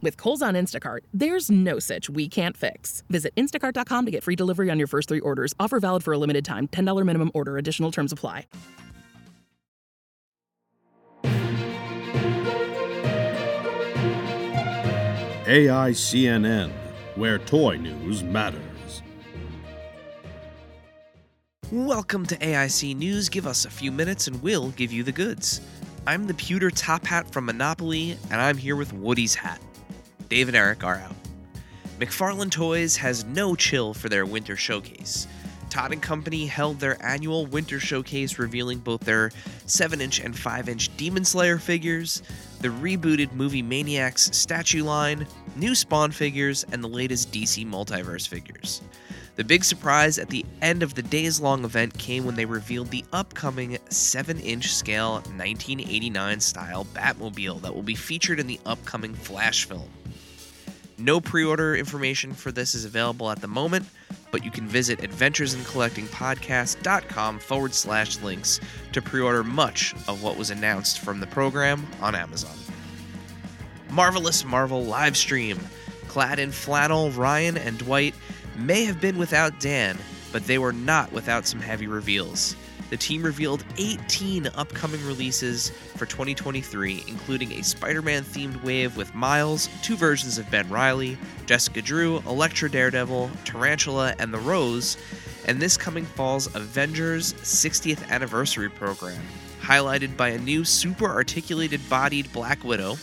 With Kohl's on Instacart, there's no such we can't fix. Visit instacart.com to get free delivery on your first three orders. Offer valid for a limited time. $10 minimum order. Additional terms apply. AICNN, where toy news matters. Welcome to AIC News. Give us a few minutes and we'll give you the goods. I'm the pewter top hat from Monopoly, and I'm here with Woody's hat. Dave and Eric are out. McFarlane Toys has no chill for their winter showcase. Todd and Company held their annual winter showcase revealing both their 7 inch and 5 inch Demon Slayer figures, the rebooted Movie Maniacs statue line, new Spawn figures, and the latest DC Multiverse figures. The big surprise at the end of the days long event came when they revealed the upcoming 7 inch scale 1989 style Batmobile that will be featured in the upcoming Flash film. No pre order information for this is available at the moment, but you can visit adventuresincollectingpodcast.com forward slash links to pre order much of what was announced from the program on Amazon. Marvelous Marvel live stream. Clad in flannel, Ryan and Dwight may have been without Dan, but they were not without some heavy reveals. The team revealed 18 upcoming releases for 2023, including a Spider Man themed wave with Miles, two versions of Ben Riley, Jessica Drew, Elektra Daredevil, Tarantula, and The Rose, and this coming fall's Avengers 60th anniversary program, highlighted by a new super articulated bodied Black Widow,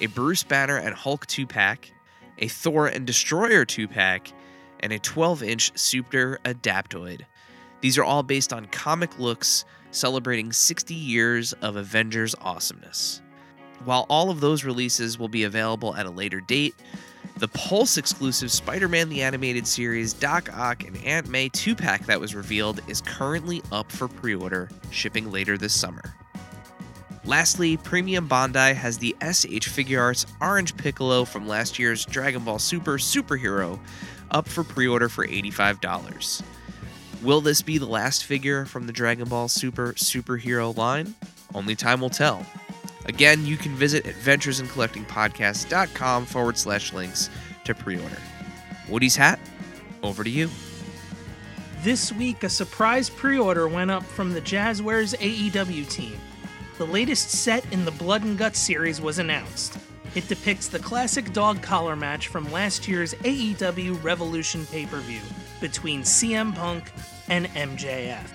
a Bruce Banner and Hulk 2 pack, a Thor and Destroyer 2 pack, and a 12 inch Super Adaptoid. These are all based on comic looks celebrating 60 years of Avengers awesomeness. While all of those releases will be available at a later date, the Pulse exclusive Spider Man the Animated Series Doc Ock and Aunt May 2 pack that was revealed is currently up for pre order, shipping later this summer. Lastly, Premium Bandai has the SH Figuarts Orange Piccolo from last year's Dragon Ball Super Superhero up for pre order for $85. Will this be the last figure from the Dragon Ball Super superhero line? Only time will tell. Again, you can visit adventuresincollectingpodcast.com forward slash links to pre order. Woody's hat, over to you. This week, a surprise pre order went up from the Jazwares AEW team. The latest set in the Blood and Guts series was announced. It depicts the classic dog collar match from last year's AEW Revolution pay per view between CM Punk and MJF.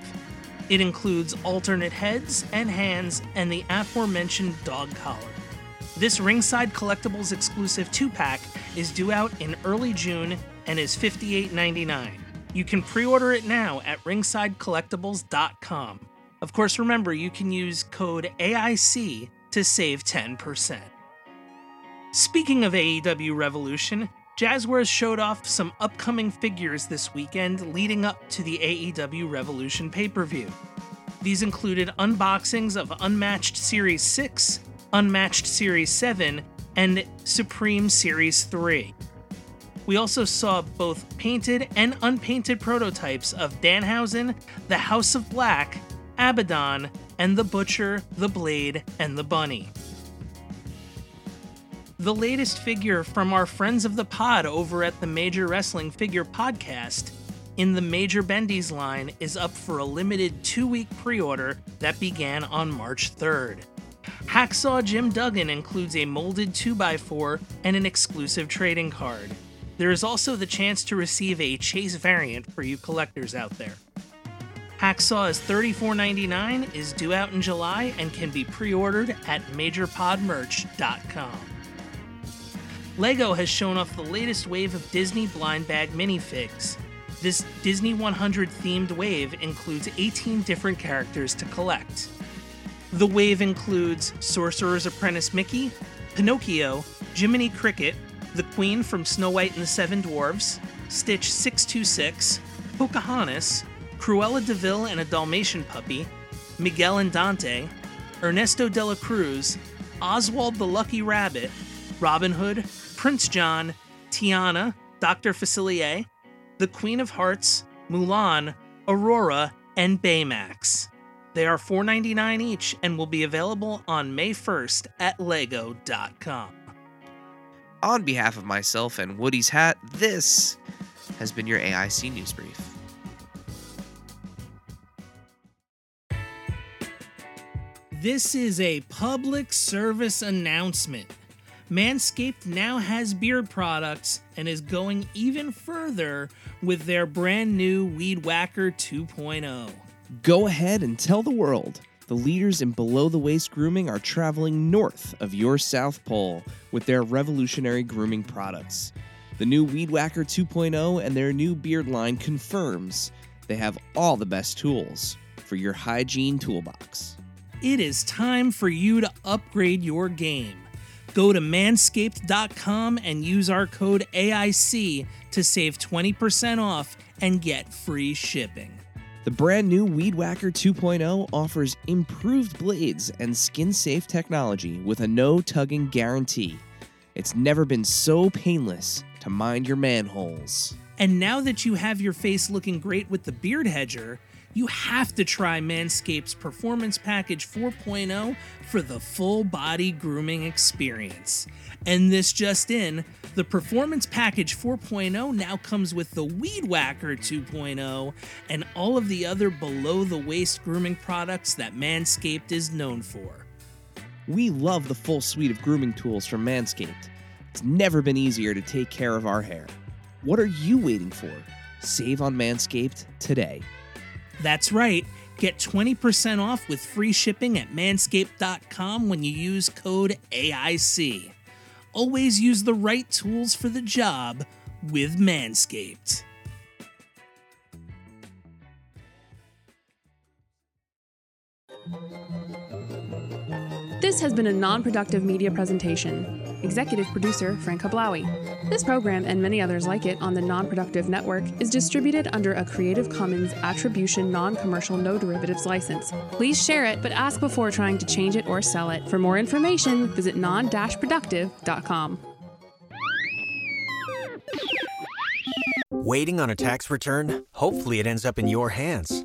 It includes alternate heads and hands and the aforementioned dog collar. This Ringside Collectibles exclusive 2 pack is due out in early June and is $58.99. You can pre order it now at ringsidecollectibles.com. Of course, remember you can use code AIC to save 10%. Speaking of AEW Revolution, Jazwares showed off some upcoming figures this weekend leading up to the AEW Revolution pay per view. These included unboxings of Unmatched Series 6, Unmatched Series 7, and Supreme Series 3. We also saw both painted and unpainted prototypes of Danhausen, the House of Black, Abaddon, and the Butcher, the Blade, and the Bunny. The latest figure from our friends of the pod over at the Major Wrestling Figure Podcast in the Major Bendy's line is up for a limited two week pre order that began on March 3rd. Hacksaw Jim Duggan includes a molded 2x4 and an exclusive trading card. There is also the chance to receive a Chase variant for you collectors out there. Hacksaw is $34.99, is due out in July, and can be pre ordered at MajorPodMerch.com. LEGO has shown off the latest wave of Disney blind bag minifigs. This Disney 100 themed wave includes 18 different characters to collect. The wave includes Sorcerer's Apprentice Mickey, Pinocchio, Jiminy Cricket, the Queen from Snow White and the Seven Dwarfs, Stitch 626, Pocahontas, Cruella de Vil and a Dalmatian puppy, Miguel and Dante, Ernesto de la Cruz, Oswald the Lucky Rabbit, Robin Hood, Prince John, Tiana, Dr. Facilier, the Queen of Hearts, Mulan, Aurora, and Baymax. They are $4.99 each and will be available on May 1st at lego.com. On behalf of myself and Woody's hat, this has been your AIC News Brief. This is a public service announcement. Manscaped now has beard products and is going even further with their brand new Weed Whacker 2.0. Go ahead and tell the world. The leaders in below the waist grooming are traveling north of your South Pole with their revolutionary grooming products. The new Weed Whacker 2.0 and their new beard line confirms they have all the best tools for your hygiene toolbox. It is time for you to upgrade your game. Go to manscaped.com and use our code AIC to save 20% off and get free shipping. The brand new Weed Whacker 2.0 offers improved blades and skin safe technology with a no tugging guarantee. It's never been so painless to mind your manholes. And now that you have your face looking great with the Beard Hedger, you have to try Manscaped's Performance Package 4.0 for the full body grooming experience. And this just in, the Performance Package 4.0 now comes with the Weed Whacker 2.0 and all of the other below the waist grooming products that Manscaped is known for. We love the full suite of grooming tools from Manscaped. It's never been easier to take care of our hair. What are you waiting for? Save on Manscaped today. That's right. Get 20% off with free shipping at manscaped.com when you use code AIC. Always use the right tools for the job with Manscaped. This has been a non productive media presentation. Executive producer Frank Hablawi. This program and many others like it on the Non Productive Network is distributed under a Creative Commons Attribution Non Commercial No Derivatives license. Please share it, but ask before trying to change it or sell it. For more information, visit non productive.com. Waiting on a tax return? Hopefully, it ends up in your hands.